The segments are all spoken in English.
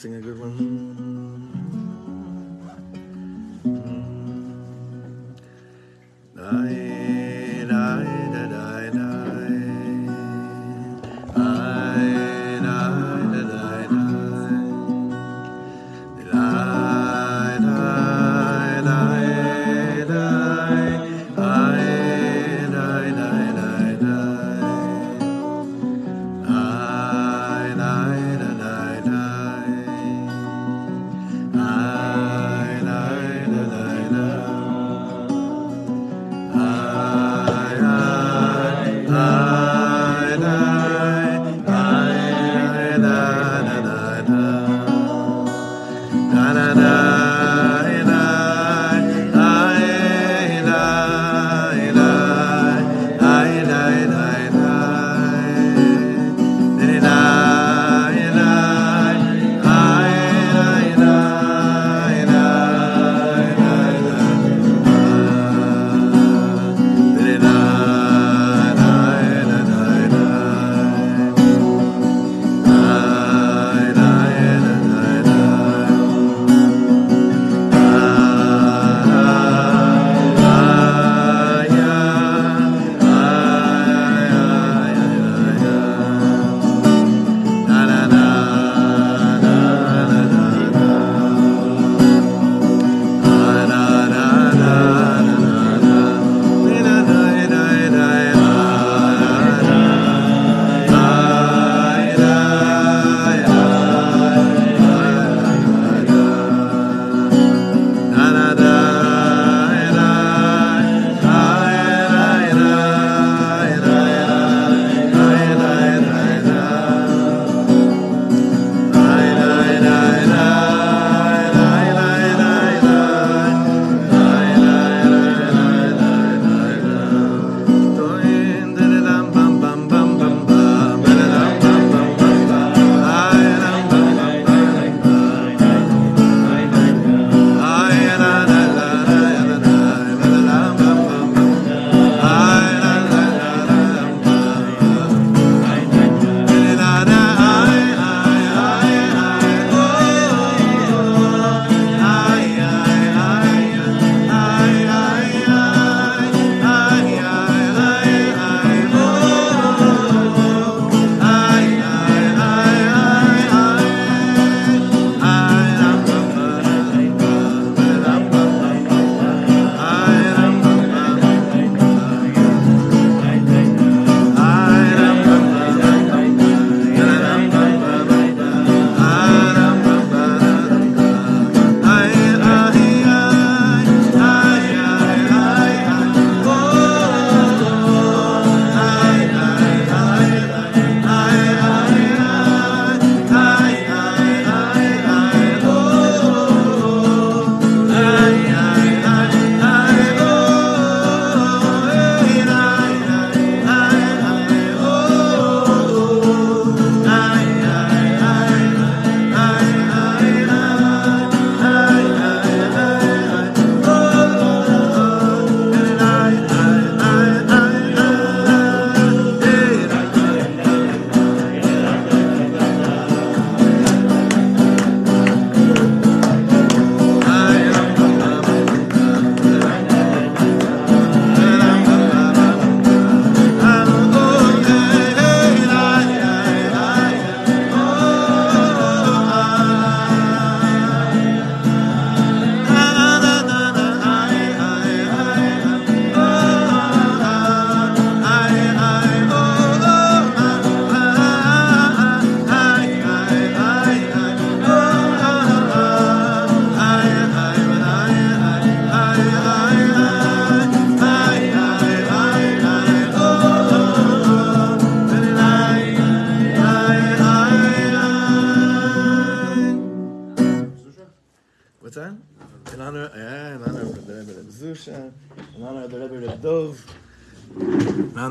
sing a good one.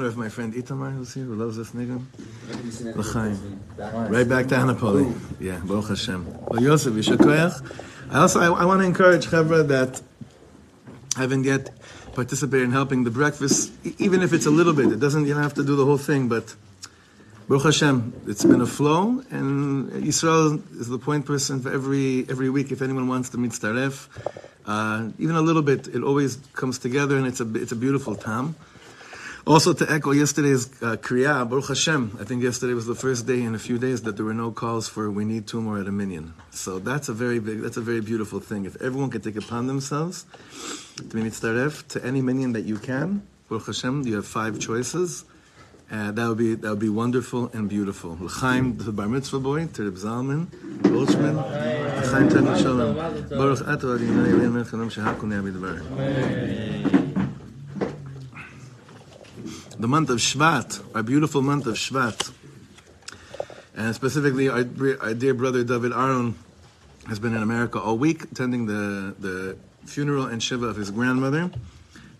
Of my friend Itamar who's here, who loves this niggun. L'chaim. Right back to Anapoli. Yeah, Baruch Hashem. Well, Yosef, Yishar Koyach. I also, I, I want to encourage Chevra that haven't yet participated in helping the breakfast, even if it's a little bit. It doesn't, you don't have to do the whole thing, but Baruch Hashem, it's been a flow, and Israel is the point person for every every week. If anyone wants to mishtatef, uh, even a little bit, it always comes together, and it's a it's a beautiful time. Also, to echo yesterday's uh, Kriya, Baruch Hashem, I think yesterday was the first day in a few days that there were no calls for we need two more at a minyan. So that's a very big, that's a very beautiful thing. If everyone can take upon themselves to mishtatef to any minyan that you can, Baruch Hashem, you have five choices. Uh, that would be that would be wonderful and beautiful. L'chaim, the bar mitzvah boy, to Reb Zalman, Boltzman, L'chaim Tanu Shalom, Baruch Ato Adonai Eloheinu Melech Haolam Shehakol Ne'abid The month of Shvat, our beautiful month of Shvat, and specifically our, our dear brother David Aaron has been in America all week attending the the funeral and shiva of his grandmother.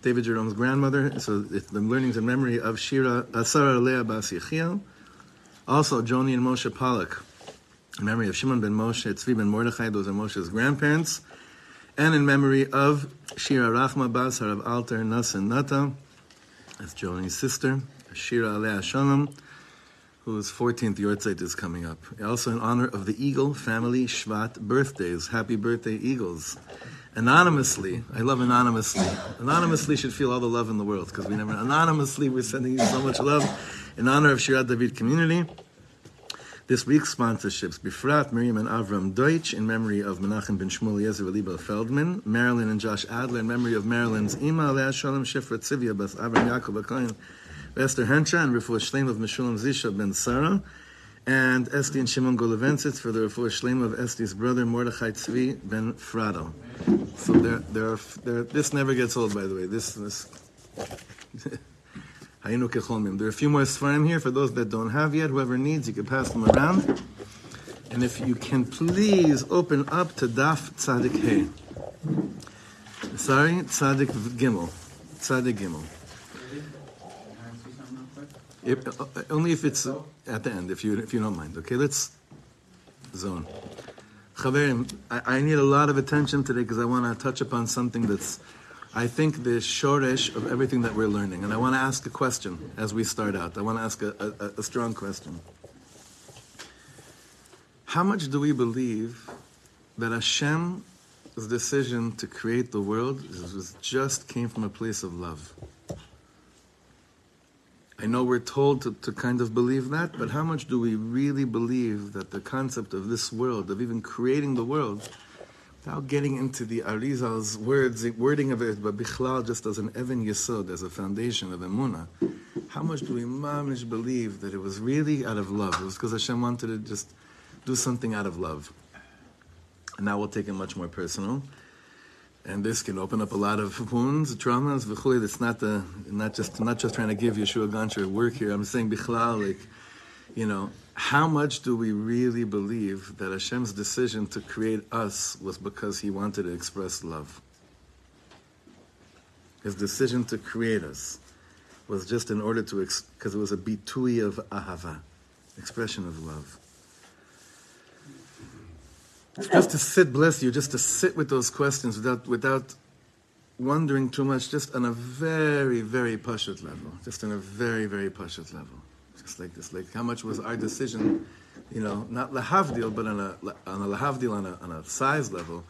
David Jerome's grandmother. So the learnings and memory of Shira uh, Asara Leah Bas Yechiel. Also, Joni and Moshe Pollock, in memory of Shimon ben Moshe, Tzvi ben Mordechai, those are Moshe's grandparents. And in memory of Shira Rachma Bas Harav Alter Nasan Nata, that's Joni's sister, Shira Alea Shalom, whose 14th Yortzeit is coming up. Also in honor of the Eagle family Shvat birthdays. Happy birthday, Eagles anonymously. I love anonymously. Anonymously should feel all the love in the world because we never anonymously we're sending you so much love in honor of Shirat David community. This week's sponsorships: Bifrat, Miriam and Avram Deutsch in memory of Menachem ben Shmuel Yezer Liba Feldman, Marilyn and Josh Adler in memory of Marilyn's Ima Alea Shalom Shifra Tzivia Bas Avram Yaakov Akain, Esther Hensha and Refuah Shleim of Meshulam Zisha ben Sarah and Esti and Shimon Golovensitz for the refuah shleim of Esti's brother Mordechai Tzvi ben Frado. So there, there are, there, this never gets old, by the way. This, this. Hayinu kecholmim. There are a few more svarim here for those that don't have yet. Whoever needs, you can pass them around. And if you can please open up to Daf Tzadik Hey. Sorry, Tzadik Gimel. Tzadik Gimel. If, uh, only if it's at the end, if you if you don't mind. Okay, let's zone. Chaverim, I, I need a lot of attention today because I want to touch upon something that's, I think, the shoresh of everything that we're learning. And I want to ask a question as we start out. I want to ask a, a, a strong question. How much do we believe that Hashem's decision to create the world just came from a place of love? I know we're told to, to kind of believe that, but how much do we really believe that the concept of this world, of even creating the world, without getting into the Arizal's words, the wording of it, but Bichlal just as an Evan Yesod, as a foundation of Emunah, how much do we mamish believe that it was really out of love? It was because Hashem wanted to just do something out of love. And now we'll take it much more personal and this can open up a lot of wounds, traumas, v'chuli. It's not the not just not just trying to give Yeshua Gancher work here. I'm saying bichlal, like, you know, how much do we really believe that Hashem's decision to create us was because He wanted to express love? His decision to create us was just in order to, because ex- it was a bitui of ahava, expression of love just to sit, bless you, just to sit with those questions without without wondering too much, just on a very, very pashut level, just on a very, very pashut level, like this. Like how much was our decision, you know, not lahavdil, but on a on a lahavdil on a on a size level.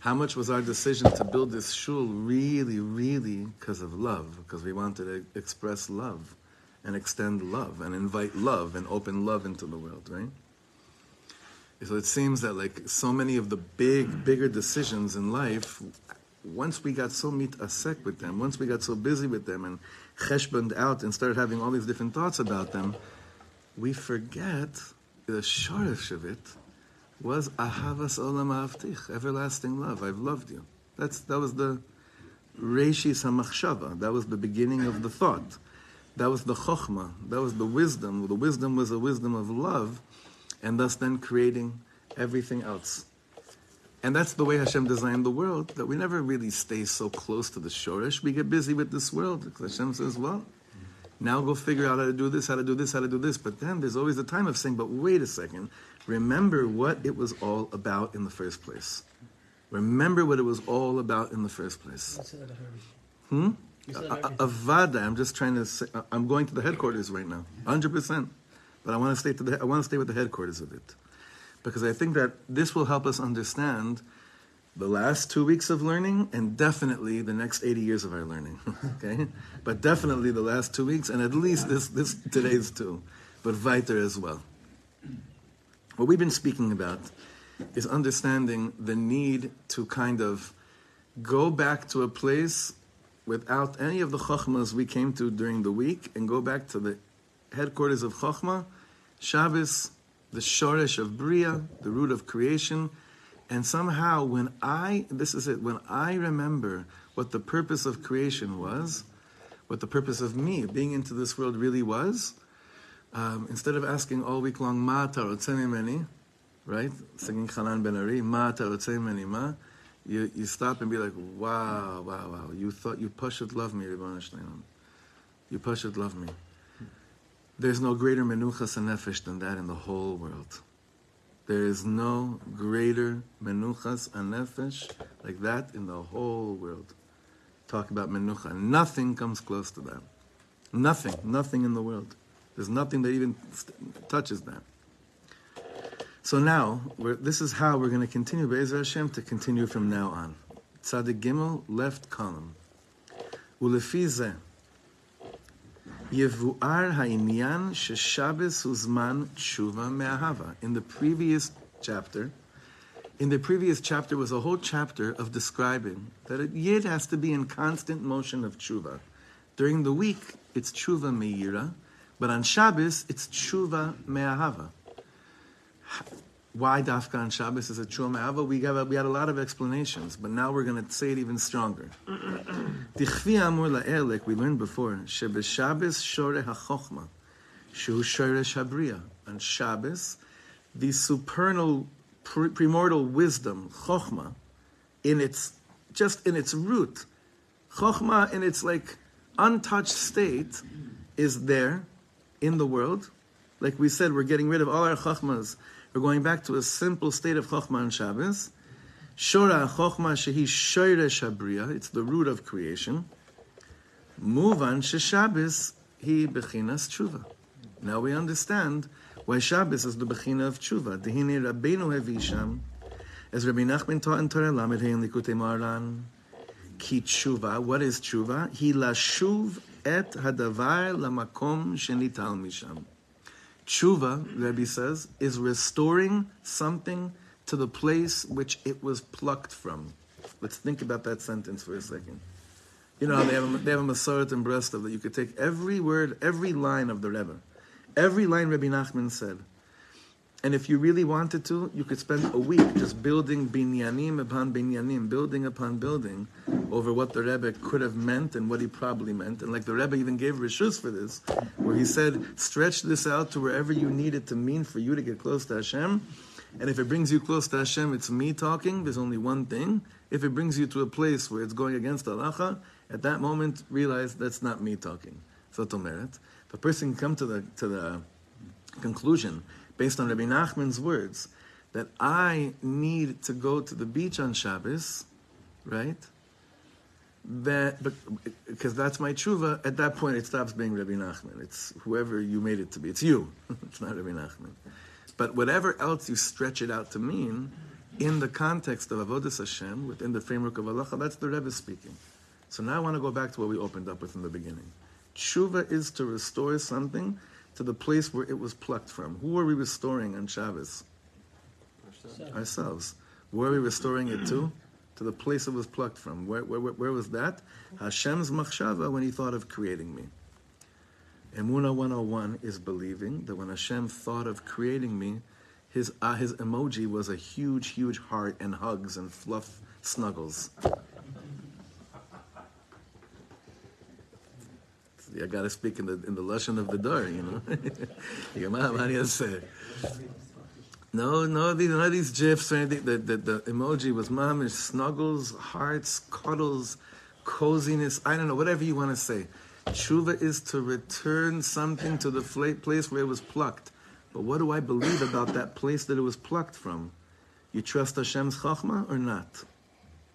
How much was our decision to build this shul really, really because of love, because we wanted to express love and extend love and invite love and open love into the world, right? So it seems that like so many of the big, bigger decisions in life, once we got so mit asek with them, once we got so busy with them and cheshboned out and started having all these different thoughts about them, we forget the shorish of it was ahavas olam avtich, everlasting love. I've loved you. That's that was the reishis hamachshava. That was the beginning of the thought. That was the chokhmah. That was the wisdom. The wisdom was a wisdom of love and thus then creating everything else. And that's the way Hashem designed the world, that we never really stay so close to the shorish. We get busy with this world. Because Hashem says, well, now go figure out how to do this, how to do this, how to do this. But then there's always a time of saying, but wait a second. Remember what it was all about in the first place. Remember what it was all about in the first place. Hmm? Avada, I'm just trying to say, I'm going to the headquarters right now. 100%. but I want to stay to the I want to stay with the headquarters of it, because I think that this will help us understand the last two weeks of learning and definitely the next 80 years of our learning. okay, but definitely the last two weeks and at least this this today's two, but weiter as well. What we've been speaking about is understanding the need to kind of go back to a place without any of the chokhmas we came to during the week and go back to the headquarters of chokhmah, Shabbos, the shoresh of Bria, the root of creation. And somehow, when I, this is it, when I remember what the purpose of creation was, what the purpose of me being into this world really was, um, instead of asking all week long, Ma meni, right? Singing Chanan Ben Ari, Ma meni ma, you, you stop and be like, wow, wow, wow. You thought you pushed love me, Ribbon. You pushed love me. There's no greater menuchas and nefesh than that in the whole world. There is no greater menuchas and nefesh like that in the whole world. Talk about menucha. Nothing comes close to that. Nothing. Nothing in the world. There's nothing that even touches that. So now, this is how we're going to continue, Be'ezer Hashem, to continue from now on. Tzadik Gimel, left column. Ulefi zeh, Yevuar ha'inyan sheshabes uzman tshuva me'ahava. In the previous chapter, in the previous chapter was a whole chapter of describing that a yid has to be in constant motion of tshuva. During the week, it's tshuva me'ira, but on Shabbos, it's tshuva me'ahava. Why Dafka on Shabbos is a Chua Me'ava? We, got, we had a lot of explanations, but now we're going to say it even stronger. We learned before, Shebeshabbos Shore HaChochma, Shu Shore Shabriya. On Shabbos, the supernal, primordial wisdom, Chochma, in its, just in its root, Chochma in its like untouched state is there in the world. Like we said, we're getting rid of all our Chochmas we're going back to a simple state of Chokhmah on Shabbos. Shora Chokhmah Shehi Shoire Shabriya, it's the root of creation. Muvan Sheshabbos He Bechinas Tshuva. Now we understand why Shabbos is the Bechina of Tshuva. Dehine Rabbeinu Hevisham, as Rabbi Nachman taught in Torah Lamed Hein Likutei Moharan, Ki Tshuva, what is Tshuva? He lashuv et hadavar lamakom shenital misham. Tshuva, Rebbe says, is restoring something to the place which it was plucked from. Let's think about that sentence for a second. You know, they have a, they have a Masoret in Breslov that you could take every word, every line of the Rebbe, every line Rebbe Nachman said, and if you really wanted to, you could spend a week just building binyanim upon binyanim, building upon building, over what the Rebbe could have meant and what he probably meant. And like the Rebbe even gave rishus for this, where he said, stretch this out to wherever you need it to mean for you to get close to Hashem. And if it brings you close to Hashem, it's me talking. There's only one thing. If it brings you to a place where it's going against halacha, at that moment realize that's not me talking. So to merit. If a person can come to the to the conclusion based on Rabbi Nachman's words, that I need to go to the beach on Shabbos, right? That, because that's my tshuva. At that point, it stops being Rabbi Nachman. It's whoever you made it to be. It's you. it's not Rabbi Nachman. But whatever else you stretch it out to mean, in the context of avodas Hashem, within the framework of halacha, that's the Rebbe speaking. So now I want to go back to what we opened up with in the beginning. Tshuva is to restore something to the place where it was plucked from. Who are we restoring on Shabbos? Ourselves. Ourselves. Where are we restoring it to? To the place it was plucked from. Where, where, where was that? Hashem's machshava when he thought of creating me. Emuna 101 is believing that when Hashem thought of creating me, his, uh, his emoji was a huge, huge heart and hugs and fluff snuggles. I got to speak in the in the lashon of the door, you know. no, no, these none of these gifs or anything. The, the, the emoji was mamish snuggles, hearts, cuddles, coziness. I don't know, whatever you want to say. Tshuva is to return something to the place where it was plucked. But what do I believe about that place that it was plucked from? You trust Hashem's chachma or not?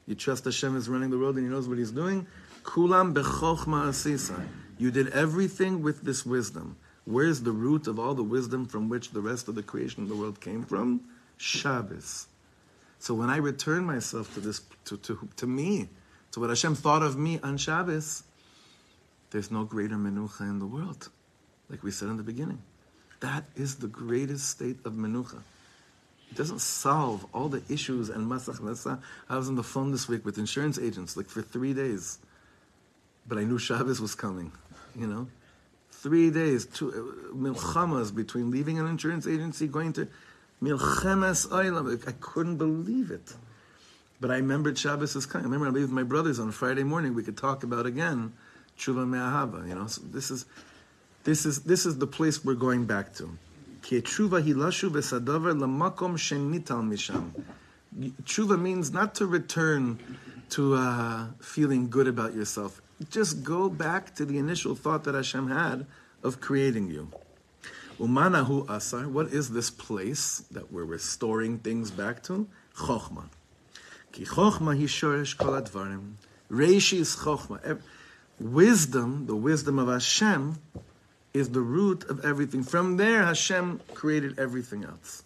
You trust Hashem is running the world and He knows what He's doing? Kulam bechokma asisa. You did everything with this wisdom. Where's the root of all the wisdom from which the rest of the creation of the world came from? Shabbos. So when I return myself to this, to, to, to me, to what Hashem thought of me on Shabbos, there's no greater menucha in the world, like we said in the beginning. That is the greatest state of menucha. It doesn't solve all the issues and masach nasa. I was on the phone this week with insurance agents, like for three days, but I knew Shabbos was coming. You know, three days, two milchamas between leaving an insurance agency, going to milchemes oilam. I couldn't believe it. But I remembered Shabbos is coming. I remember I was with my brothers on Friday morning. We could talk about again tshuva me'ahava. You know, so this is this is this is the place we're going back to. Tshuva means not to return to uh, feeling good about yourself. Just go back to the initial thought that Hashem had of creating you. Umanahu asar. What is this place that we're restoring things back to? Chochma. Ki chochma hi shoresh kol advarim. Reishi is chochma. Wisdom, the wisdom of Hashem, is the root of everything. From there, Hashem created everything else.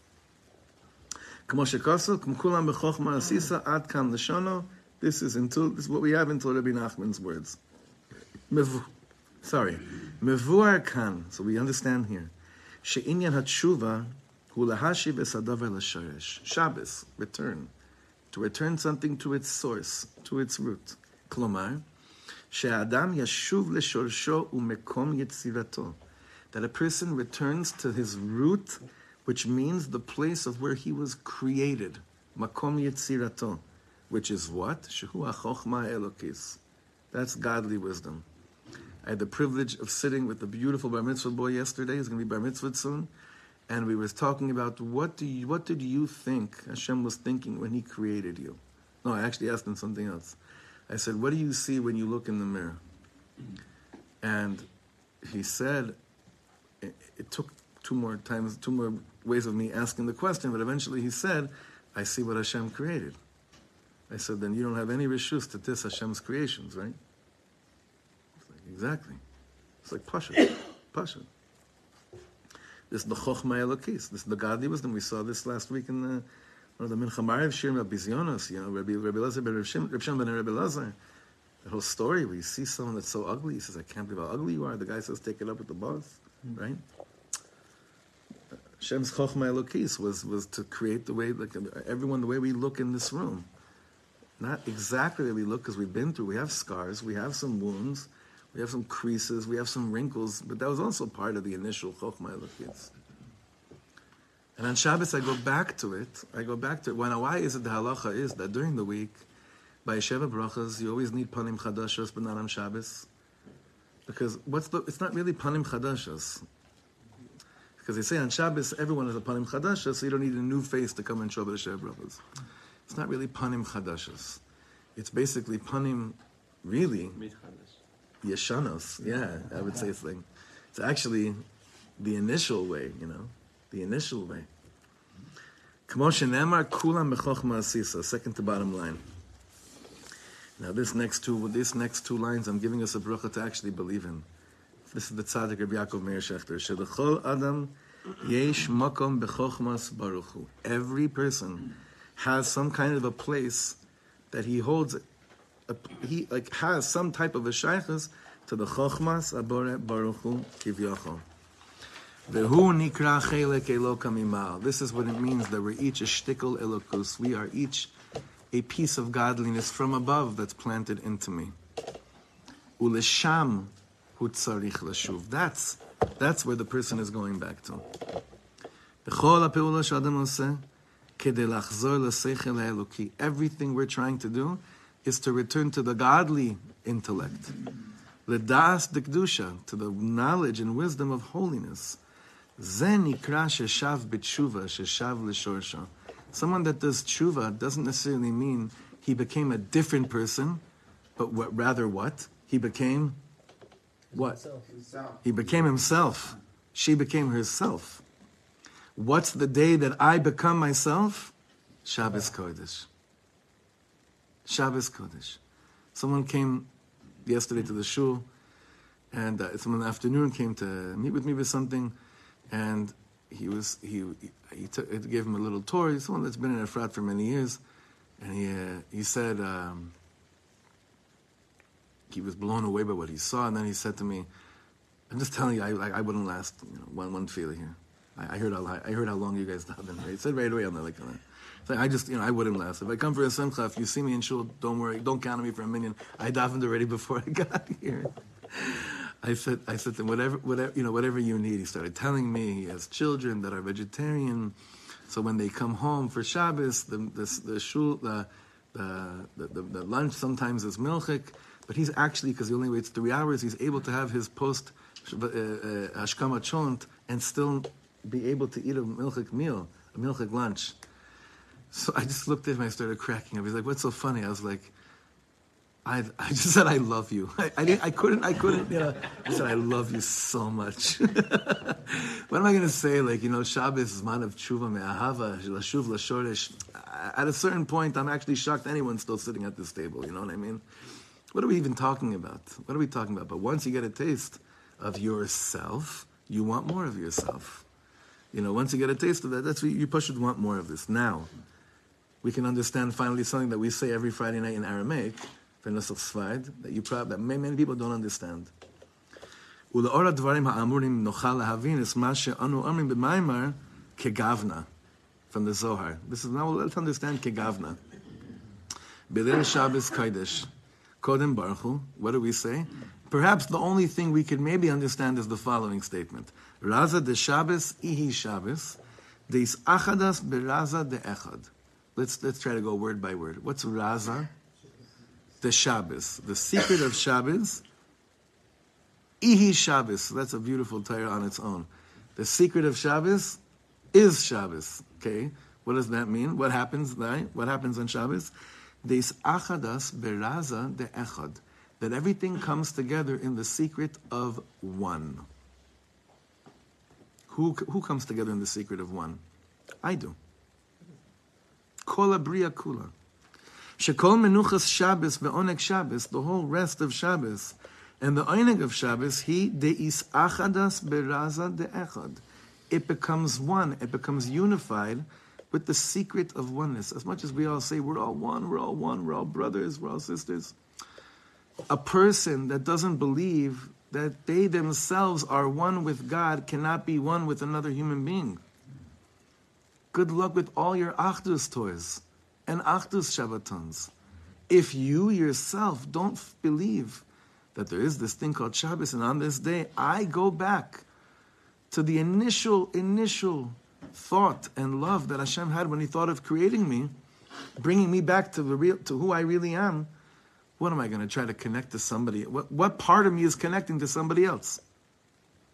This is until this is what we have until Rabbi Nachman's words. Mevu, sorry, mevuar kan. So we understand here. She'inyan hatshuva hu lahashiv esadavar l'sharesh. Shabbos, return, to return something to its source, to its root. Klomar, she'adam yashuv leshorsho umekom yetzirato. That a person returns to his root, which means the place of where he was created. Makom yetzirato. Which is what? Shehu achochma elokis. That's godly wisdom. I had the privilege of sitting with the beautiful bar mitzvah boy yesterday. He's going to be bar mitzvah soon, and we was talking about what do you, what did you think Hashem was thinking when He created you? No, I actually asked him something else. I said, "What do you see when you look in the mirror?" And he said, it, it took two more times, two more ways of me asking the question, but eventually he said, "I see what Hashem created." I said, "Then you don't have any rishus to diss Hashem's creations, right?" It's like, Exactly. It's like Pasha. Pasha. This is the Chochma Elokis. This is the godly wisdom. We saw this last week in the one of the Mincha Mariv Shirim of Bizyonos, you know, Rabbi, Rabbi Lazar Rabbi Shem ben Rabbi Lazar. The whole story where you see someone that's so ugly, he says, I can't believe how ugly you are. The guy says, take it up with the boss, mm-hmm. right? Shem's Chochma Elokis was, was to create the way, like everyone, the way we look in this room. Not exactly the way we look because we've been through, we have scars, we have some wounds, we have some creases, we have some wrinkles, but that was also part of the initial Chokhmah Elokis. And on Shabbos, I go back to it. I go back to it. When why is it the halacha is that during the week, by Sheva Brachas, you always need panim chadashos, but not on Shabbos, because what's the? It's not really panim chadashos, because they say on Shabbos everyone is a panim chadashos, so you don't need a new face to come and show the Sheva Brachas. It's not really panim chadashos. It's basically panim, really. Yeshanos. Yeah, I would say it's like it's actually the initial way, you know, the initial way. Kamosha Nemar Kulam Bechochma Asisa, second to bottom line. Now this next two this next two lines I'm giving us a bracha to actually believe in. This is the tzaddik Rabbi Yaakov Meir Shechter. Adam Yesh Makom Bechochmas Baruch Hu. Every person has some kind of a place that he holds a, he like has some type of a shaykhs to the chokhmas abore baruch hu kivyachol. Vehu nikra chelek elokam This is what it means that we're each a shtickle elokus. We are each a piece of godliness from above that's planted into me. Ulesham hu tzarich lashuv. That's that's where the person is going back to. B'chol ha'peula sh'adam oseh kedei lachzor l'seichel ha'eloki. Everything we're trying to do is to return to the godly intellect, the das dekdusha, to the knowledge and wisdom of holiness. Zen ikra sheshav b'tshuva sheshav l'shorsha. Someone that does tshuva doesn't necessarily mean he became a different person, but what, rather what? He became what? Himself. He became himself. She became herself. What's the day that I become myself? Shabbos Kodesh. Shabbos Kodesh. Someone came yesterday to the shul, and uh, someone in the afternoon came to meet with me with something, and he was he he took, gave him a little tour. He's someone that's been in Efrat for many years, and he uh, he said um, he was blown away by what he saw, and then he said to me, "I'm just telling you, I like I wouldn't last you know, one one feeling here. I, I, heard how I heard how long you guys have been. Right? Said right away on the like." Uh, so I just, you know, I wouldn't last. If I come for a simcha, if you see me in shul, don't worry, don't count on me for a minyan. I davened already before I got here. I said, I said to him, whatever, whatever, you know, whatever you need. He started telling me he has children that are vegetarian, so when they come home for Shabbos, the the, the shul, the the, the, the lunch sometimes is milchik, but he's actually because he only waits three hours, he's able to have his post uh, uh, hashkama cholent and still be able to eat a milchik meal, a milchik lunch. So I just looked at him, I started cracking up. He's like, "What's so funny?" I was like. I, I just said I love you. I, I, I couldn't I couldn't you know I said I love you so much. what am I gonna say? Like you know Shabbos is man of tshuva me'ahava lashuv lashoresh. At a certain point, I'm actually shocked anyone's still sitting at this table. You know what I mean? What are we even talking about? What are we talking about? But once you get a taste of yourself, you want more of yourself You know, once you get a taste of that, that's what you should want more of this. Now, we can understand finally something that we say every Friday night in Aramaic Nusach Sfard, that you probably, that many, many people don't understand. ולאור הדברים האמורים נוכל להבין את מה שאנו אומרים במיימר כגוונה, from the Zohar. This is now, let's understand כגוונה. בליל Shabbos Kodesh, Kodem Baruch Hu, what do we say? Perhaps the only thing we could maybe understand is the following statement. Raza de Shabbos, ihi Shabbos, deis achadas beraza de echad. Let's, let's try to go word by word. What's Raza? the Shabbos. The secret of Shabbos, Ihi Shabbos. That's a beautiful Torah on its own. The secret of Shabbos is Shabbos. Okay, what does that mean? What happens? Right? What happens on Shabbos? Des achadas beraza de echad. That everything comes together in the secret of one. Who, who comes together in the secret of one? I do. Kola bria kula. Shekol menuchas Shabbos ve'oneg Shabbos, the whole rest of Shabbos, and the oneg of Shabbos, he deis achadas beraza de'echad. It becomes one, it becomes unified with the secret of oneness. As much as we all say we're all one, we're all one, we're all brothers, we're all sisters. A person that doesn't believe that they themselves are one with God cannot be one with another human being. Good luck with all your achdus toys and Achdus Shabbatons. If you yourself don't believe that there is this thing called Shabbos, and on this day I go back to the initial, initial thought and love that Hashem had when He thought of creating me, bringing me back to the real, to who I really am. What am I going to try to connect to somebody? What, what part of me is connecting to somebody else?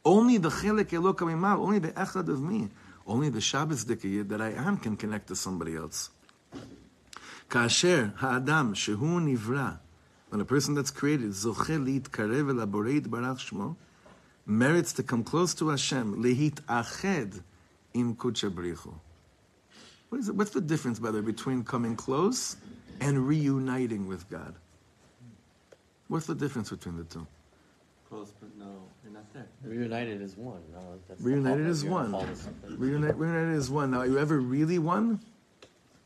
Only the chilek elokamimal, only the echad of me, only the Shabbos dikiyid that I am can connect to somebody else. Kasher ha'adam shehu nivra, when a person that's created zoche karev elaborate barach shmo, merits to come close to Hashem lehit ached im kuchabrichu. What is it? What's the difference, brother, between coming close and reuniting with God? What's the difference between the two? Close, but no, you're not there. Reunited is one. No, that's reunited is one. Reunited, reunited is one. Now, are you ever really one?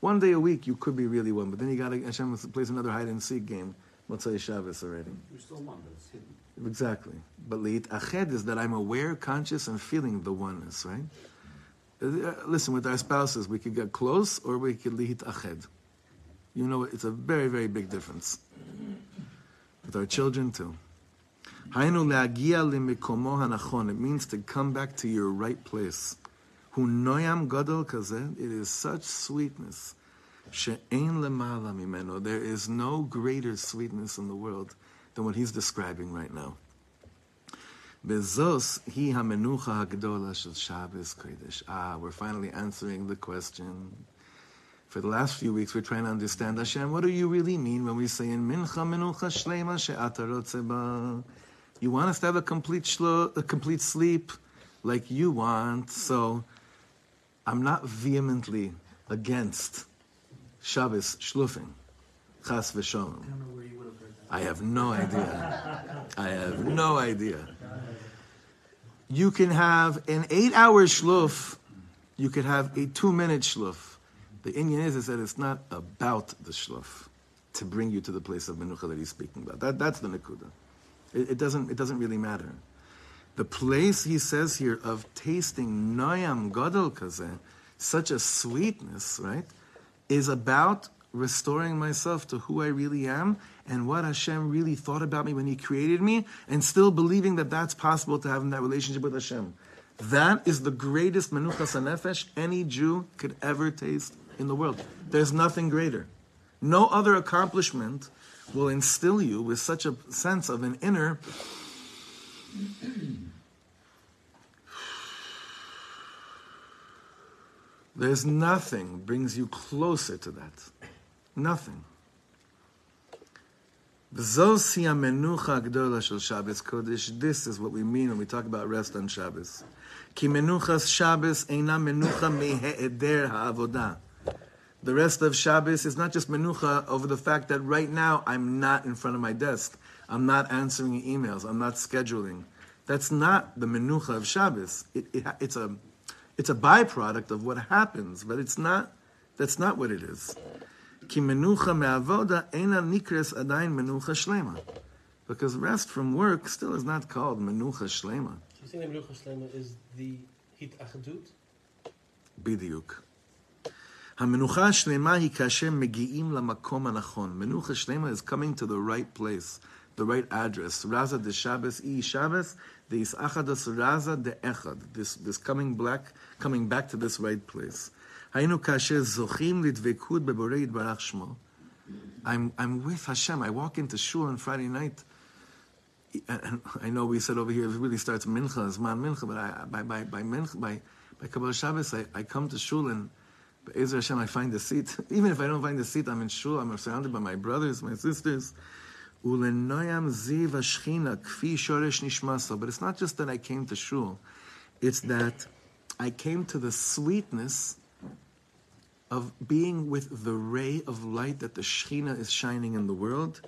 One day a week, you could be really one, but then you got to Hashem plays another hide and seek game. Motzei Shabbos already. You're still one, but it's hidden. Exactly. But leit ached is that I'm aware, conscious, and feeling the oneness, right? Uh, listen, with our spouses, we could get close or we could leit ached. You know, it's a very, very big difference. With our children, too. It means to come back to your right place. It is such sweetness. There is no greater sweetness in the world than what he's describing right now. Ah, we're finally answering the question. For the last few weeks, we're trying to understand Hashem. What do you really mean when we say in mincha menucha shlema she'ata You want us to have a complete shlo, a complete sleep, like you want. So I'm not vehemently against Shabbos shlufing, chas v'shalom. I have no idea. I have no idea. You can have an eight-hour shluf. You could have a two-minute shluf. The inyan is, is that it's not about the shluf to bring you to the place of menucha that he's speaking about. That, that's the nekuda. It, it, doesn't, it doesn't really matter. The place he says here of tasting noyam gadol kazeh, such a sweetness, right, is about restoring myself to who I really am and what Hashem really thought about me when He created me, and still believing that that's possible to have in that relationship with Hashem. That is the greatest menuchas nefesh any Jew could ever taste in the world. There's nothing greater. No other accomplishment will instill you with such a sense of an inner There's nothing brings you closer to that. Nothing. This is what we mean when we talk about rest on Shabbos. Ki menuchas Shabbos eina menucha mehe'eder ha'avodah the rest of Shabbos is not just menucha over the fact that right now I'm not in front of my desk. I'm not answering emails. I'm not scheduling. That's not the menucha of Shabbos. It, it, it's a it's a byproduct of what happens, but it's not. That's not what it is. Ki menucha me'avoda nikres menucha shlema, because rest from work still is not called menucha shlema. Do you think menucha shlema is the hit achadut? Bidiuk. המנוחה השלמה היא כאשר מגיעים למקום הנכון. מנוחה שלמה is coming to the right place, the right address. רזה דה שבס, אי שבס, דה יסאחדס רזה דה אחד. This, this coming back, coming back to this right place. היינו כאשר זוכים לדבקות בבורא יתברך שמו. I'm, I'm with Hashem. I walk into shul on Friday night. And I know we said over here it really starts mincha, zman mincha, but I, by, by, by, mincha, by, by Kabbalah Shabbos, I, I come to shul and Be'ezer Hashem, I find a seat. Even if I don't find a seat, I'm in shul, I'm surrounded by my brothers, my sisters. Ulenoyam ziv ashchina kfi shoresh. But it's not just that I came to shul. It's that I came to the sweetness of being with the ray of light that the Shekhinah is shining in the world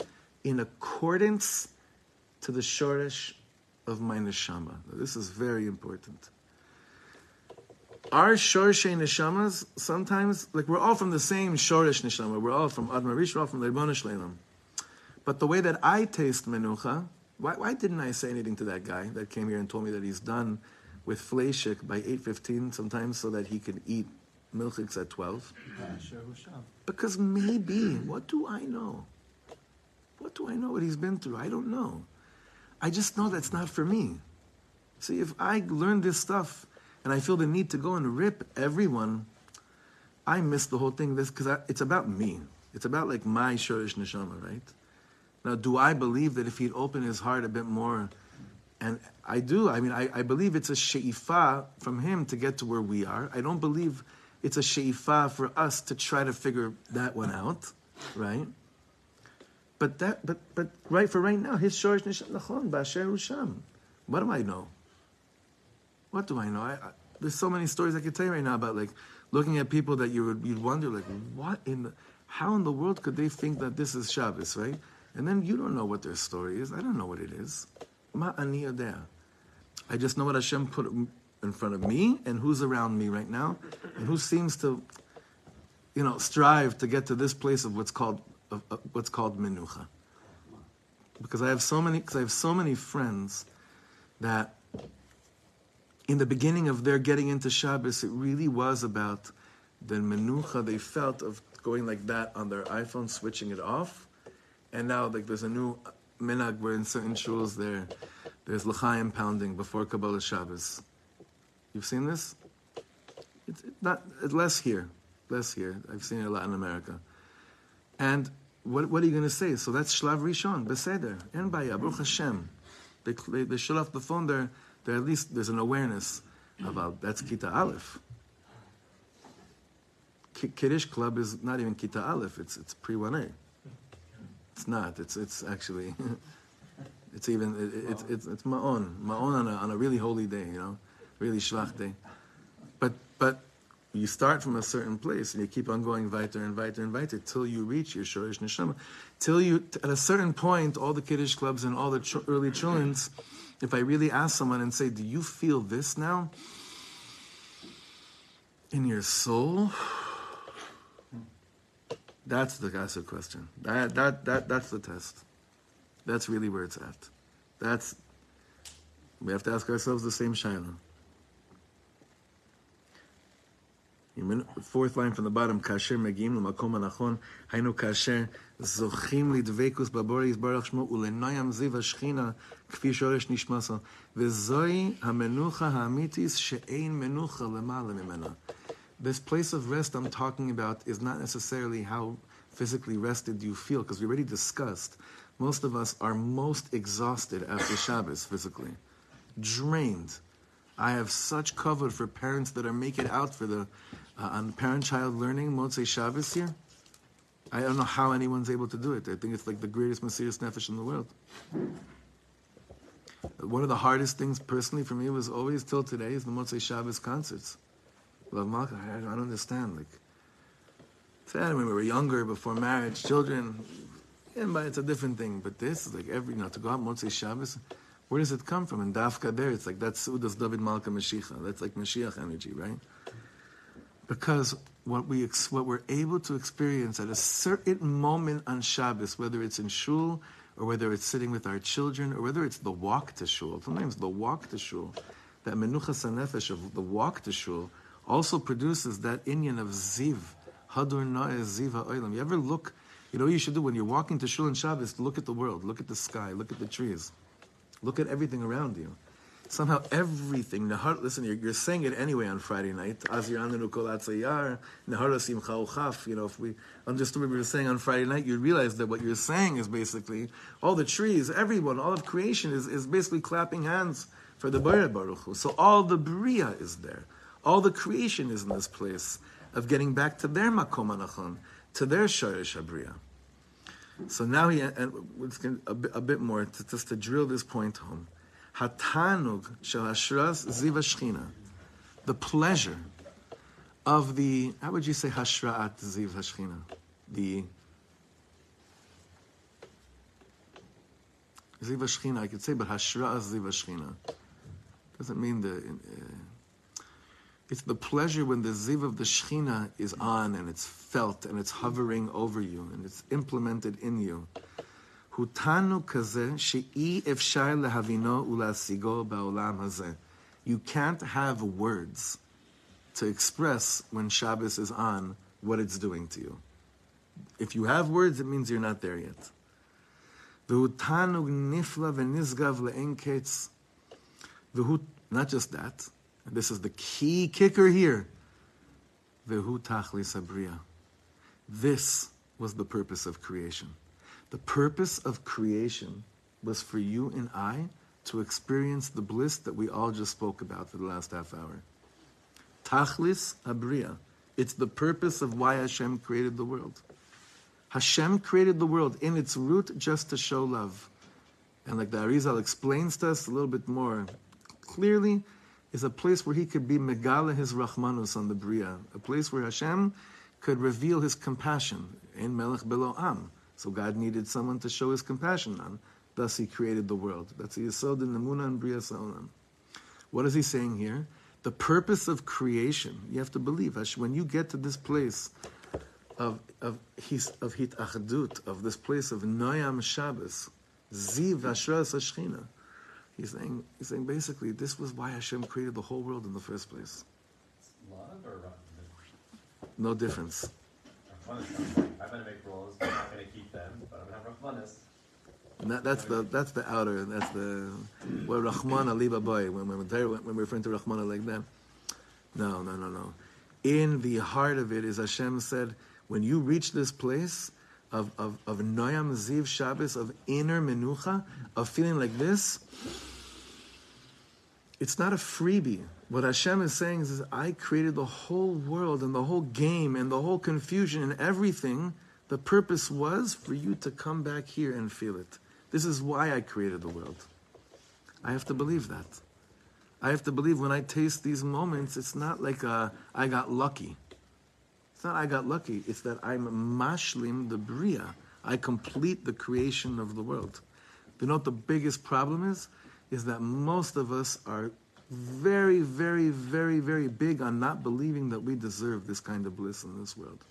in accordance to the shoresh of my neshama. This is very important our shorshe neshamas sometimes like we're all from the same shorish neshama. We're all from Admar Rish, we're all from the Ribbon Shleilim. But the way that I taste menucha, why, why didn't I say anything to that guy that came here and told me that he's done with fleshik by eight fifteen sometimes so that he can eat milchiks at twelve? Because maybe what do I know? What do I know what he's been through? I don't know. I just know that's not for me. See, if I learn this stuff and I feel the need to go and rip everyone, I miss the whole thing. This because it's about me. It's about like my shorish neshama, right? Now, do I believe that if he'd open his heart a bit more, and I do. I mean, I, I believe it's a sheifa from him to get to where we are. I don't believe it's a sheifa for us to try to figure that one out, right? But that, but but right for right now, his shorish neshama, b'asher usham. What do I know? What do I know? I, I, there's so many stories I could tell you right now about like looking at people that you would you'd wonder like what in the, how in the world could they think that this is Shabbos, right? And then you don't know what their story is. I don't know what it is. Ma. I just know what Hashem put in front of me and who's around me right now, and who seems to, you know, strive to get to this place of what's called of, of what's called menucha. Because I have so many, because I have so many friends that in the beginning of their getting into Shabbos, it really was about the menucha they felt of going like that on their iPhone, switching it off. And now, like, there's a new minag where in certain shuls there, there's l'chaim pounding before Kabbalah Shabbos. You've seen this? It's not it's less here, less here. I've seen it a lot in America. And what, what are you going to say? So that's Shlav Rishon, Beseder, and Baya, Baruch Hashem. They, they, they shut off the phone there there at least there's an awareness about that's Kita Aleph. Kiddush Club is not even Kita Aleph, it's, it's pre 1A. It's not, it's, it's actually, it's even, it, it's, it's, it's Ma'on, Ma'on on a, on a really holy day, you know, really Shlach day. But, but You start from a certain place and you keep on going weiter and weiter and weiter till you reach your Shorish Neshama. Till you, at a certain point, all the Kiddush clubs and all the ch- early children's, if I really ask someone and say, Do you feel this now? In your soul? That's the acid question. That, that, that, that's the test. That's really where it's at. That's, we have to ask ourselves the same shaila. Fourth line from the bottom, כאשר מגיעים למקום הנכון, היינו כאשר זוכים לדבקוס בבורא יתברך שמו ולנוים זיו השכינה כפי שורש נשמסו. וזוהי המנוחה האמיתית שאין מנוחה למעלה ממנה. This place of rest I'm talking about is not necessarily how physically rested you feel, because we already discussed. Most of us are most exhausted after Shabbos physically, drained. I have such cover for parents that are making out for the uh, on parent-child learning Motzei Shabbos here. I don't know how anyone's able to do it. I think it's like the greatest Mesiras Nefesh in the world. One of the hardest things personally for me was always till today is the Motzei Shabbos concerts. Love Malka, I don't understand. Like, sad when we were younger, before marriage, children, and but it's a different thing. But this is like every, you know, to go out Motzei Shabbos, where does it come from? In Dafka there, it's like that's Sudas David Malka Mashiach. That's like Mashiach energy, right? Because what we ex- what we're able to experience at a certain moment on Shabbos, whether it's in shul or whether it's sitting with our children or whether it's the walk to shul. Sometimes the walk to shul, that menucha sanefesh of the walk to shul, also produces that inyan of ziv, hadur na'eh ziva oilam. You ever look? You know what you should do when you're walking to shul and Shabbos? Look at the world, look at the sky, look at the trees, look at everything around you somehow everything. Nahar, listen, you're, you're saying it anyway on Friday night. You know, if we understood what we were saying on Friday night, you'd realize that what you're saying is basically all the trees, everyone, all of creation is, is basically clapping hands for the Baruch Baruch Hu. So all the Bria is there. All the creation is in this place of getting back to their Makom Anachon, to their Sharish Abriya. So now he, and a bit more, to, just to drill this point home. Hatanug shel hashras ziv hashchina, the pleasure of the. How would you say hashraat ziv hashchina? The ziv hashchina, I could say, but hashraat ziv hashchina doesn't mean the. Uh, it's the pleasure when the ziv of the shechina is on and it's felt and it's hovering over you and it's implemented in you. You can't have words to express when Shabbos is on what it's doing to you. If you have words, it means you're not there yet. V'hutanu nifla v'nizgav le'en ketz. V'hut, not just that. And this is the key kicker here. V'hu tachlis abriya. This was the purpose of creation. The purpose of creation was for you and I to experience the bliss that we all just spoke about for the last half hour. Tachlis abriya. It's the purpose of why Hashem created the world. Hashem created the world in its root just to show love. And like the Arizal explains to us a little bit more clearly, is a place where he could be Megala his Rahmanus on the Bria, a place where Hashem could reveal his compassion in Melech Belo Am. So God needed someone to show his compassion on. Thus he created the world. That's the Yisod in Namuna and Bria Sa'olam. What is he saying here? The purpose of creation, you have to believe, when you get to this place of of his of hit achdut, of this place of Noyam Shabbos, Ziv Ashras Hashchina, he's saying he's saying basically this was why Hashem created the whole world in the first place. Love or No difference. And that, that's the that's the outer. That's the where Rahman Ali Baboy when when when we're referring to Rahman like that. No, no, no, no. In the heart of it is Hashem said, when you reach this place of of of Noyam Ziv Shabbos of inner menucha of feeling like this, it's not a freebie. What Hashem is saying is, I created the whole world and the whole game and the whole confusion and everything. The purpose was for you to come back here and feel it. This is why I created the world. I have to believe that. I have to believe when I taste these moments, it's not like uh, I got lucky. It's not I got lucky. It's that I'm mashlim the bria. I complete the creation of the world. You know what the biggest problem is? Is that most of us are very, very, very, very big on not believing that we deserve this kind of bliss in this world.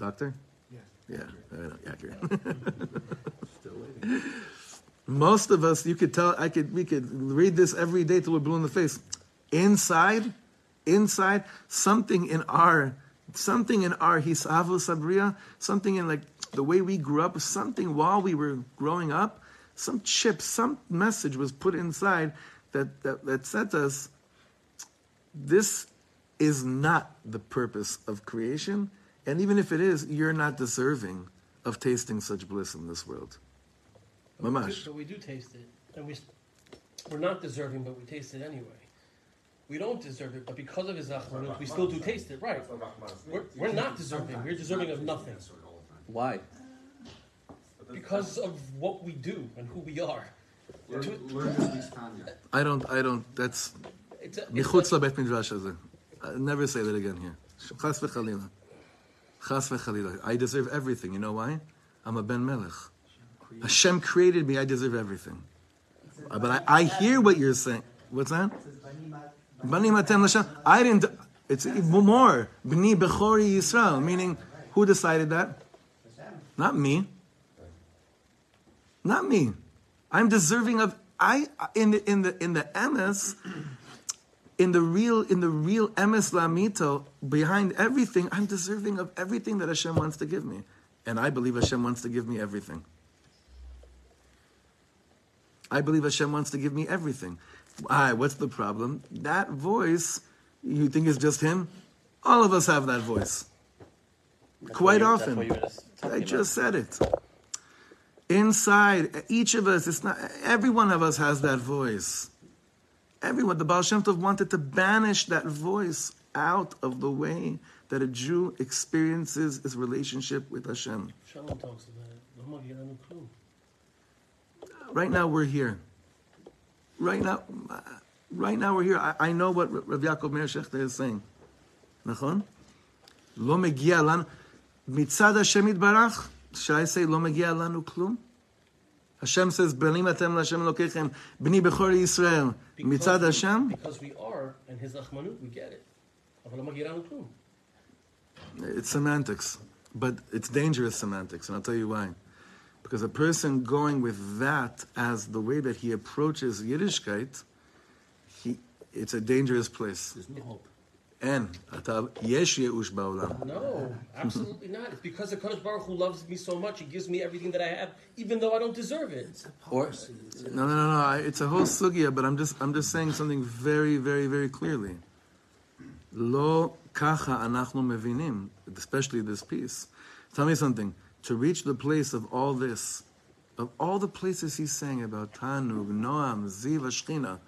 Doctor? Yeah. Yeah, I know, accurate. Still waiting. Most of us, you could tell, I could, we could read this every day till we're blue in the face. Inside, inside, something in our, something in our hisavu sabria, something in like the way we grew up, something while we were growing up, some chip, some message was put inside that, that, that said to us, this is not the purpose of creation, and even if it is, you're not deserving of tasting such bliss in this world. But Mamash. We do, but we do taste it. And we, we're not deserving, but we taste it anyway. We don't deserve it, but because of his Rahmanut, we still do taste it, right? We're, we're not deserving. We're deserving of nothing. Why? Because of what we do and who we are. I don't, I don't, that's... It's a, it's never say that again here. Chas v'chalila. I deserve everything. You know why? I'm a ben melech. Hashem created me. I deserve everything. But I, I hear what you're saying. What's that? Bani matem. I didn't. It's more. Bni bechori Yisrael. Meaning, who decided that? Not me. Not me. I'm deserving of I in the in the in the MS in the real in the real emes lamito behind everything i'm deserving of everything that hashem wants to give me and i believe hashem wants to give me everything i believe hashem wants to give me everything Why? what's the problem that voice you think is just him all of us have that voice That's Quite often. That's what you were just I about. just said it. Inside, each of us, it's not every one of us has that voice. Everyone, the Baal Shem Tov wanted to banish that voice out of the way that a Jew experiences his relationship with Hashem. Shalom talks about it. לא מגיע לנו כלום. Right now, we're here. Right now, right now we're here. I, I know what Rav Yaakov Meir Shechter is saying. נכון? לא מגיע לנו, מצד השם יתברך, should I say לא מגיע לנו כלום? Hashem says, B'nim atem l'Hashem lokechem, b'ni b'chor Yisrael, mitzad Hashem. Because we are, and His achmanut, we get it. It's semantics, but it's dangerous semantics, and I'll tell you why. Because a person going with that as the way that he approaches Yiddishkeit, he, it's a dangerous place. There's no hope. אין, אתה, יש ייאוש בעולם. No, absolutely not. It's because the Kadosh Baruch Hu loves me so much, He gives me everything that I have, even though I don't deserve it. Or No, no, no, no. I- It's a whole sugya, but I'm just, I'm just saying something very, very, very clearly. לא ככה אנחנו מבינים, especially this piece. Tell me something. To reach the place of all this, of all the places he's saying about Tanug, Noam, Ziv, Ashkina,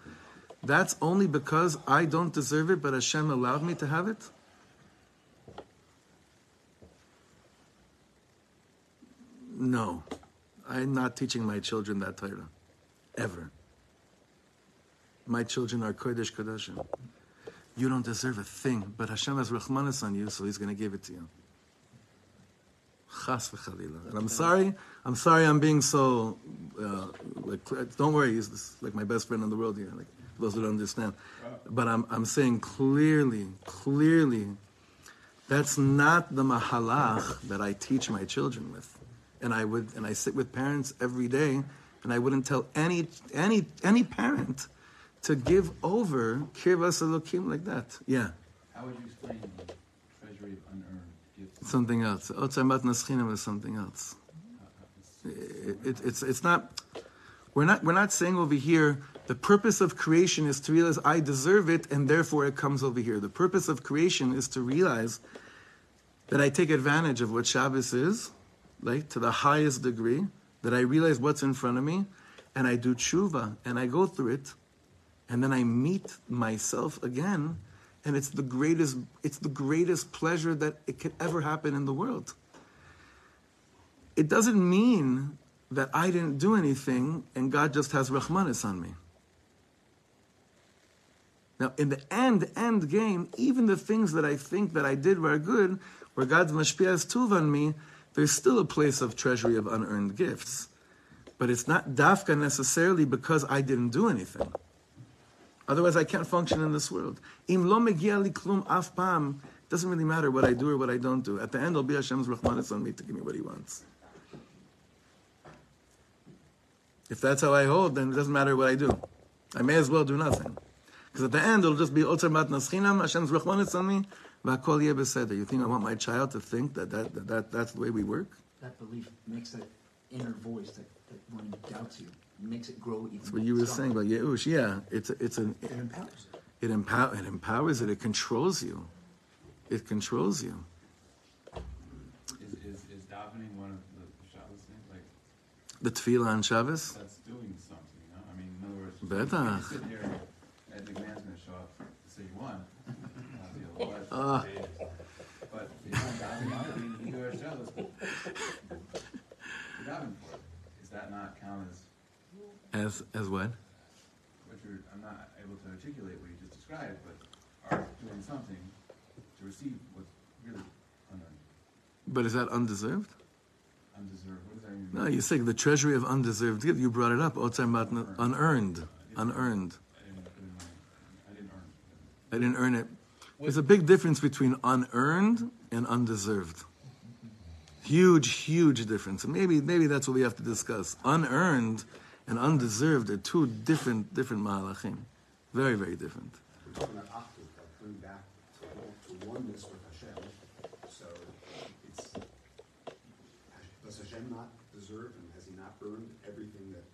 that's only because I don't deserve it, but Hashem allowed me to have it? No. I'm not teaching my children that Torah. Ever. My children are Kodesh Kodashim. You don't deserve a thing, but Hashem has Rahmanas on you, so He's going to give it to you. Chas v'chalila. And I'm sorry, I'm sorry I'm being so, uh, like, don't worry, he's like my best friend in the world here, like, those who don't understand. But I'm, I'm saying clearly, clearly, that's not the mahalach that I teach my children with. And I would, and I sit with parents every day, and I wouldn't tell any, any, any parent to give over kirvas elokim like that. Yeah. How would you explain the treasury of unearned gifts? Something else. Otzar Matnas Chinam is something else. Uh, uh, it, it, it's, it's not, we're not, we're not saying over here, the purpose of creation is to realize I deserve it and therefore it comes over here. The purpose of creation is to realize that I take advantage of what Shabbos is, like to the highest degree, that I realize what's in front of me, and I do tshuva, and I go through it, and then I meet myself again, and it's the greatest, it's the greatest pleasure that it could ever happen in the world. It doesn't mean that I didn't do anything and God just has Rahmanis on me. Now, in the end, end game, even the things that I think that I did were good, where God's mashpiyas tuv on me, there's still a place of treasury of unearned gifts. But it's not dafka necessarily because I didn't do anything. Otherwise, I can't function in this world. Im lo klum af pam. Doesn't really matter what I do or what I don't do. At the end, it'll be Hashem's rahmanis on me to give me what He wants. If that's how I hold, then it doesn't matter what I do. I may as well do nothing. Because at the end, it'll just be Otzar Matnas Chinam, Hashem's Rahmanis on me, V'akol Yeh Beseder. You think I want my child to think that, that, that, that that's the way we work? That belief makes that inner voice that, that when he doubts you, makes it grow even That's what you were stronger. saying about Yeush. Yeah, it's a, it's an It empowers it. it, empower, it empowers it. It controls you. It controls you. Is, is, is davening one of the Shabbos things? Like, The tefillah on Shabbos. that's doing something, you? I mean, in other words, Betach. You sit here and the man's gonna show up to say you won. But, Ah. you're not davening, I mean, you do a Shabbos. You're davening for it. That not count as As as what? what you're, I'm not able to articulate what you just described, but are doing something to receive what's really unearned, But is that undeserved? undeserved. What does that mean? No, you say the treasury of undeserved gift. You brought it up. Otzar mat unearned, unearned. I didn't, put in my- I didn't earn it. I didn't earn it. There's a big difference between unearned and undeserved. Huge, huge difference. And maybe, maybe that's what we have to discuss. Unearned and undeserved are two different, different mahalachim. Very, very different. We're talking about achdut, like coming back to, to oneness with Hashem. So it's, does Hashem not deserve and has he not earned everything that,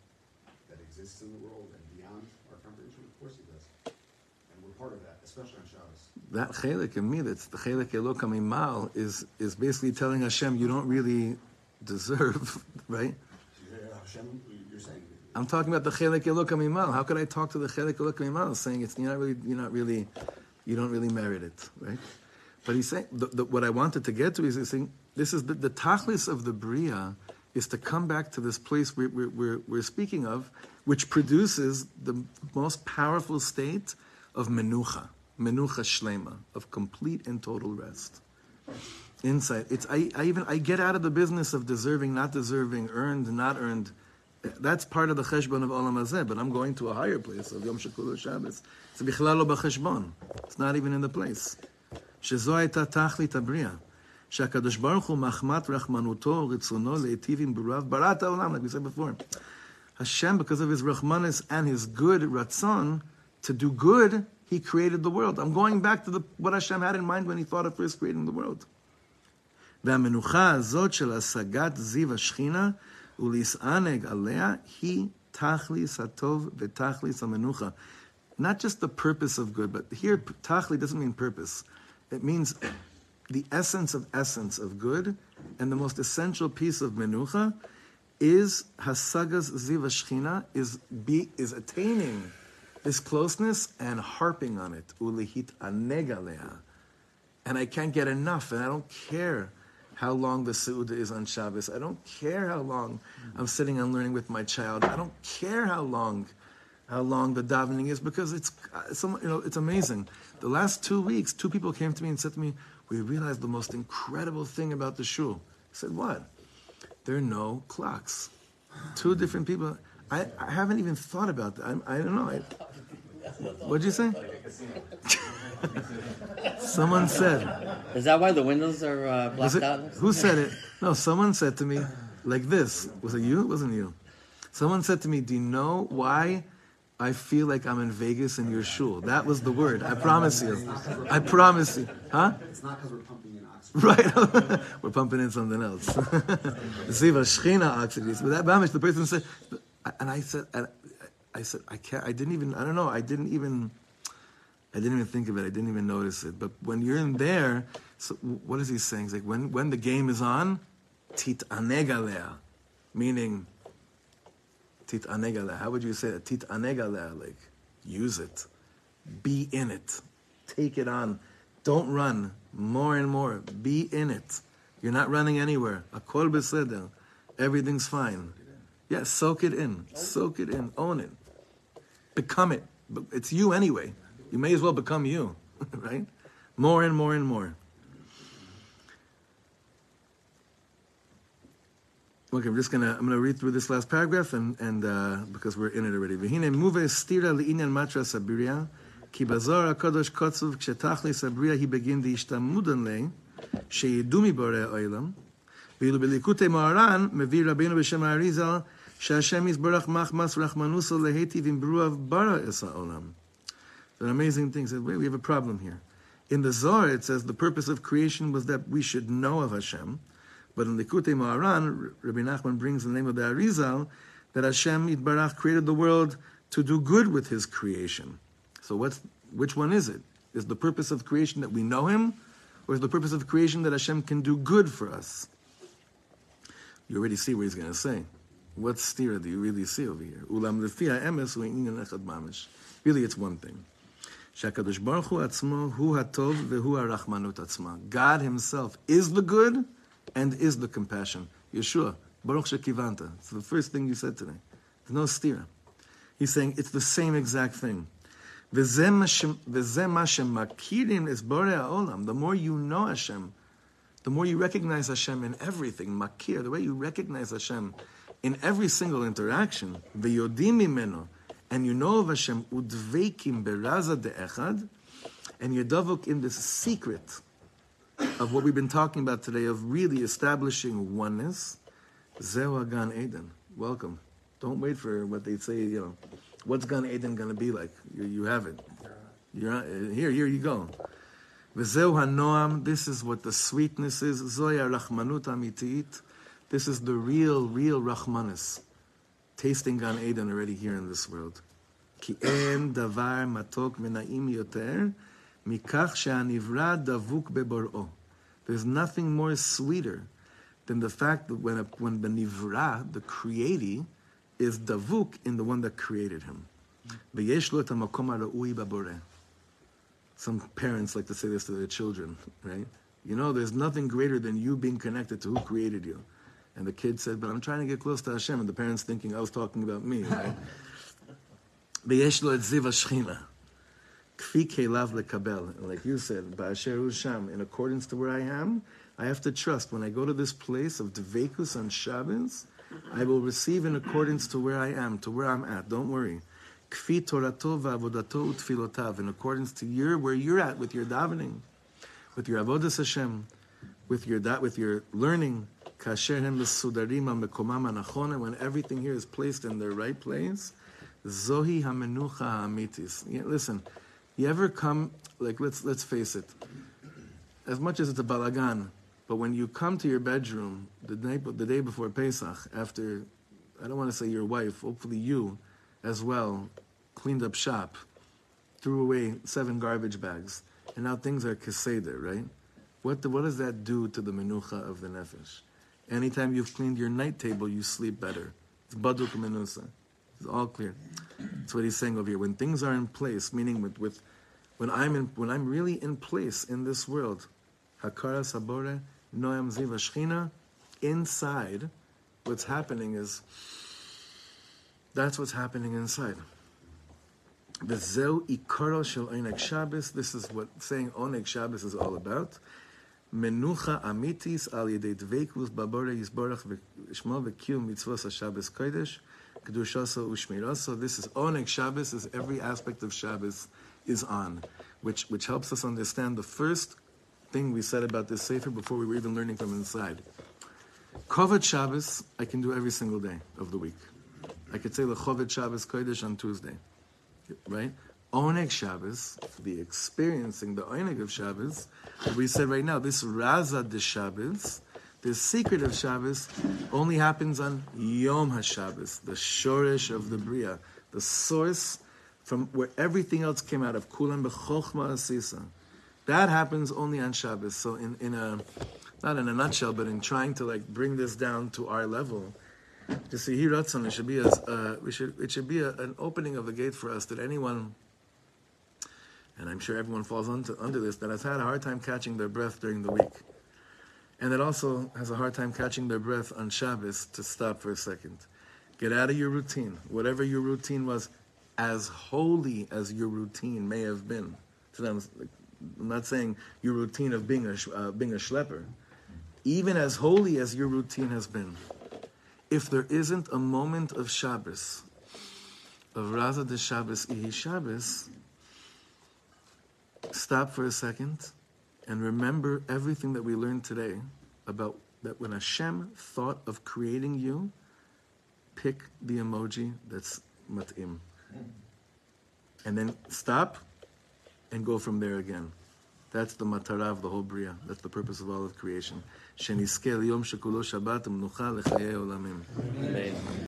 that exists in the world and beyond our comprehension? Of course he does. And we're part of that, especially on Shabbos. That chelik in me, that's the chelik elokam imal, is, is basically telling Hashem, you don't really deserve, right? You're saying, I'm talking about the chelik elokam imal. How could I talk to the chelik elokam imal saying it's you're not really, you're not really, you don't really merit it, right? But he's saying the, the, what I wanted to get to is he's saying this is the, the tachlis of the bria is to come back to this place we're, we're, we're speaking of, which produces the most powerful state of menucha, menucha shlema, of complete and total rest. Insight. It's I, I even I get out of the business of deserving, not deserving, earned, not earned. That's part of the cheshbon of olam hazeh. But I'm going to a higher place of Yom Shekulo Shabbos. It's bichlal lo b'cheshbon. It's not even in the place. שזו הייתה תכלית הבריאה. שהקדוש ברוך הוא מחמת רחמנותו ורצונו להיטיב עם בריאיו ברא את העולם, like we said before. Hashem, because of his rachmanis and his good ratzon, to do good, he created the world. I'm going back to the, what Hashem had in mind when he thought of first creating the world. והמנוחה הזאת של השגת זיו השכינה ולהסענג עליה היא תכליס הטוב ותכליס המנוחה. Not just the purpose of good, but here tachli doesn't mean purpose. It means the essence of essence of good, and the most essential piece of menucha is hasagas ziv shchina is be is attaining this closeness and harping on it ulihit anegalea, and I can't get enough, and I don't care how long the Seudah is on Shabbos. I don't care how long I'm sitting and learning with my child. I don't care how long how long the davening is because it's some, you know it's amazing. The last two weeks, two people came to me and said to me, "We realized the most incredible thing about the shul." I said, "What?" There are no clocks. Two different people. I, I haven't even thought about that. I, I don't know. I, what'd you say? Someone said. Is that why the windows are uh, blacked it, out? who said it? No, someone said to me like this. Was it you? It wasn't you. Someone said to me, "Do you know why I feel like I'm in Vegas in your shul?" That was the word. I promise you. I promise you. Huh? it's not because we're pumping in oxygen. Right. We're pumping in something else. Ziva Shechina oxygen. But that Bamish, the person said, and I said, and I said, I can't. I didn't even. I don't know. I didn't even. I didn't even think of it. I didn't even notice it. But when you're in there, so what is he saying? He's like when when the game is on, tit anegalea, meaning tit anegalea. How would you say that? Tit anegalea, like use it, be in it, take it on. Don't run more and more. Be in it. You're not running anywhere. Akol beseder. Everything's fine. Yes, soak it in. Soak it in. Own it. Become it. It's you anyway. You may as well become you, right? More and more and more. Okay, I'm just gonna I'm gonna read through this last paragraph and and uh, because we're in it already. V'hine muve stira li'inyan matra sabiria ki bazar hakadosh kotzuv kshetachli sabiria he begin le borei oilam mevi rabbeinu b'shem Hashem Yisbarach Machmas Rachmanuso Lehetiv Im Bara Isa Olam. An amazing thing. Says, wait, we have a problem here. In the Zohar, it says the purpose of creation was that we should know of Hashem. But in the Kutei Maharan, Rabbi Nachman brings the name of the Arizal that Hashem Yitbarach created the world to do good with His creation. So what's which one is it? Is the purpose of creation that we know Him, or is the purpose of creation that Hashem can do good for us? You already see what he's going to say. What stira do you really see over here? Ulam lefia emes echad mamish. Really, it's one thing. Shakadosh Baruch Hu atzmo hu hatov vehu arachmanut atzma. God Himself is the good and is the compassion. Yeshua, Baruch shekivanta. It's the first thing you said today. There's no stira. He's saying it's the same exact thing. The more you know Hashem, the more you recognize Hashem in everything. Makir, the way you recognize Hashem in every single interaction, and you know of Hashem, udveikim and you davok in this secret of what we've been talking about today, of really establishing oneness, zeu eden. Welcome. Don't wait for what they say, you know, what's Gan Eden going to be like? You, you have it. You're, uh, here, here you go. This is what the sweetness is. Zoya rachmanut amitit. This is the real, real rachmanis. Tasting Gan Eden already here in this world. כי אין דבר מתוק ונעים יותר מכך שהנברא דבוק בבוראו. There's nothing more sweeter than the fact that when, a, when the nivra, the creating, is davuk in the one that created him. ויש לו את המקום הראוי בבורא. Some parents like to say this to their children, right? You know, there's nothing greater than you being connected to who created you. And the kid said, But I'm trying to get close to Hashem. And the parents thinking I was talking about me, right? like you said, in accordance to where I am, I have to trust. When I go to this place of Dvekus on Shabbos, I will receive in accordance to where I am, to where I'm at. Don't worry. In accordance to your where you're at with your davening, with your avodas Hashem, with your with your learning, Kasher hem besudarim mekomam anachon, and when everything here is placed in the right place, zohi hamenucha hamitis. Listen, you ever come like let's let's face it, as much as it's a balagan, but when you come to your bedroom the night the day before Pesach, after I don't want to say your wife, hopefully you, as well, cleaned up shop, threw away seven garbage bags, and now things are keseder, right? What, the, what does that do to the menucha of the nefesh? Anytime you've cleaned your night table, you sleep better. It's baduk menusa. It's all clear. That's what he's saying over here. When things are in place, meaning with, with when I'm in, when I'm really in place in this world, hakara sabore noam ziva shchina, inside, what's happening is that's what's happening inside. This is what saying oneg Shabbos is all about. Menucha amitis al yedei dveikus babore yisborach v'shmo v'kiyum mitzvos ha-Shabbos kodesh kedushaso u'shmiraso. This is oneg Shabbos. Is every aspect of Shabbos is on, which which helps us understand the first thing we said about this sefer before we were even learning from inside. Kovet Shabbos I can do every single day of the week. I could say the Lechovet Shabbos Kodesh on Tuesday, right? Oneg Shabbos, the experiencing the Oneg of Shabbos, we said right now, this Raza de Shabbos, the secret of Shabbos, only happens on Yom HaShabbos, the Shoresh of the Bria, the source from where everything else came out of Kulam B'chochma Asisa. That happens only on Shabbos. So in, in a, not in a nutshell, but in trying to like bring this down to our level, to see here it should be as uh, we should it should be a, an opening of the gate for us that anyone, and I'm sure everyone falls onto, under this, that has had a hard time catching their breath during the week, and that also has a hard time catching their breath on Shabbos to stop for a second, Get out of your routine, whatever your routine was, as holy as your routine may have been. To them, I'm not saying your routine of being a uh, being a schlepper, even as holy as your routine has been. If there isn't a moment of Shabbos, of Raza de Shabbos Ihi Shabbos, stop for a second and remember everything that we learned today about that when Hashem thought of creating you, pick the emoji that's matim. And then stop and go from there again. That's the matara of the whole bria. That's the purpose of all of creation. Amen.